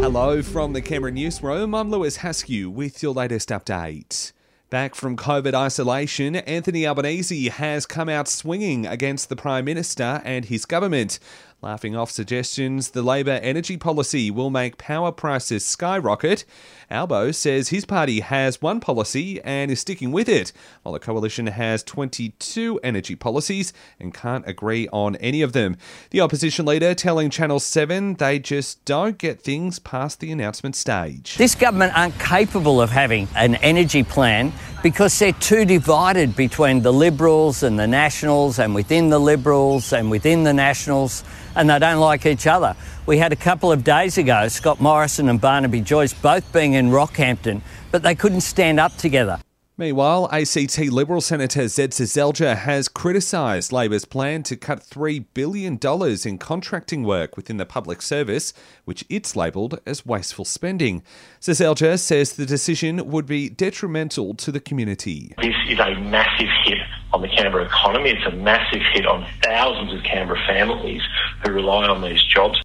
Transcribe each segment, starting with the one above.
Hello from the Canberra Newsroom. I'm Lewis Haskew with your latest update. Back from COVID isolation, Anthony Albanese has come out swinging against the Prime Minister and his government, laughing off suggestions the Labor energy policy will make power prices skyrocket. Albo says his party has one policy and is sticking with it, while the coalition has 22 energy policies and can't agree on any of them. The opposition leader telling Channel 7 they just don't get things past the announcement stage. This government aren't capable of having an energy plan because they're too divided between the Liberals and the Nationals, and within the Liberals and within the Nationals, and they don't like each other. We had a couple of days ago Scott Morrison and Barnaby Joyce both being in Rockhampton, but they couldn't stand up together. Meanwhile, ACT Liberal Senator Zed Seselja has criticised Labor's plan to cut $3 billion in contracting work within the public service, which it's labelled as wasteful spending. Seselja says the decision would be detrimental to the community. This is a massive hit on the Canberra economy. It's a massive hit on thousands of Canberra families who rely on these jobs.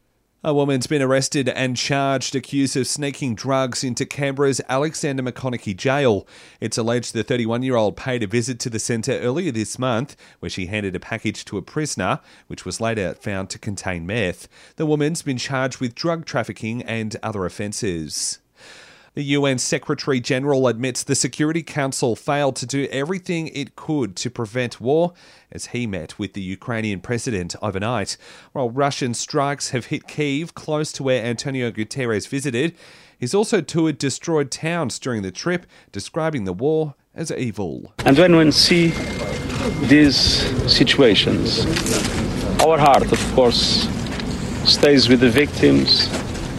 A woman's been arrested and charged accused of sneaking drugs into Canberra's Alexander Maconochie jail. It's alleged the 31 year old paid a visit to the centre earlier this month, where she handed a package to a prisoner, which was later found to contain meth. The woman's been charged with drug trafficking and other offences. The UN Secretary General admits the Security Council failed to do everything it could to prevent war as he met with the Ukrainian president overnight. While Russian strikes have hit Kiev, close to where Antonio Guterres visited, he's also toured destroyed towns during the trip, describing the war as evil. And when we see these situations, our heart, of course, stays with the victims,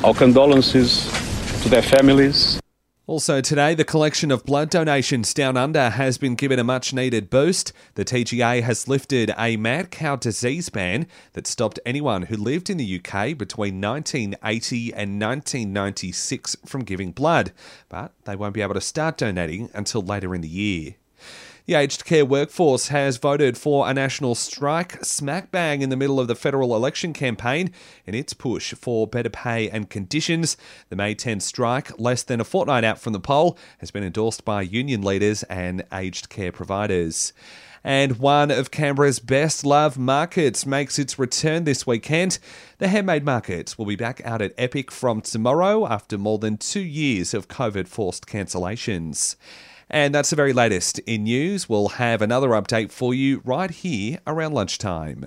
our condolences their families. Also, today, the collection of blood donations down under has been given a much needed boost. The TGA has lifted a mad cow disease ban that stopped anyone who lived in the UK between 1980 and 1996 from giving blood, but they won't be able to start donating until later in the year. The aged care workforce has voted for a national strike smack bang in the middle of the federal election campaign in its push for better pay and conditions. The May 10 strike, less than a fortnight out from the poll, has been endorsed by union leaders and aged care providers. And one of Canberra's best loved markets makes its return this weekend. The Handmade Market will be back out at Epic from tomorrow after more than two years of COVID forced cancellations. And that's the very latest in news. We'll have another update for you right here around lunchtime.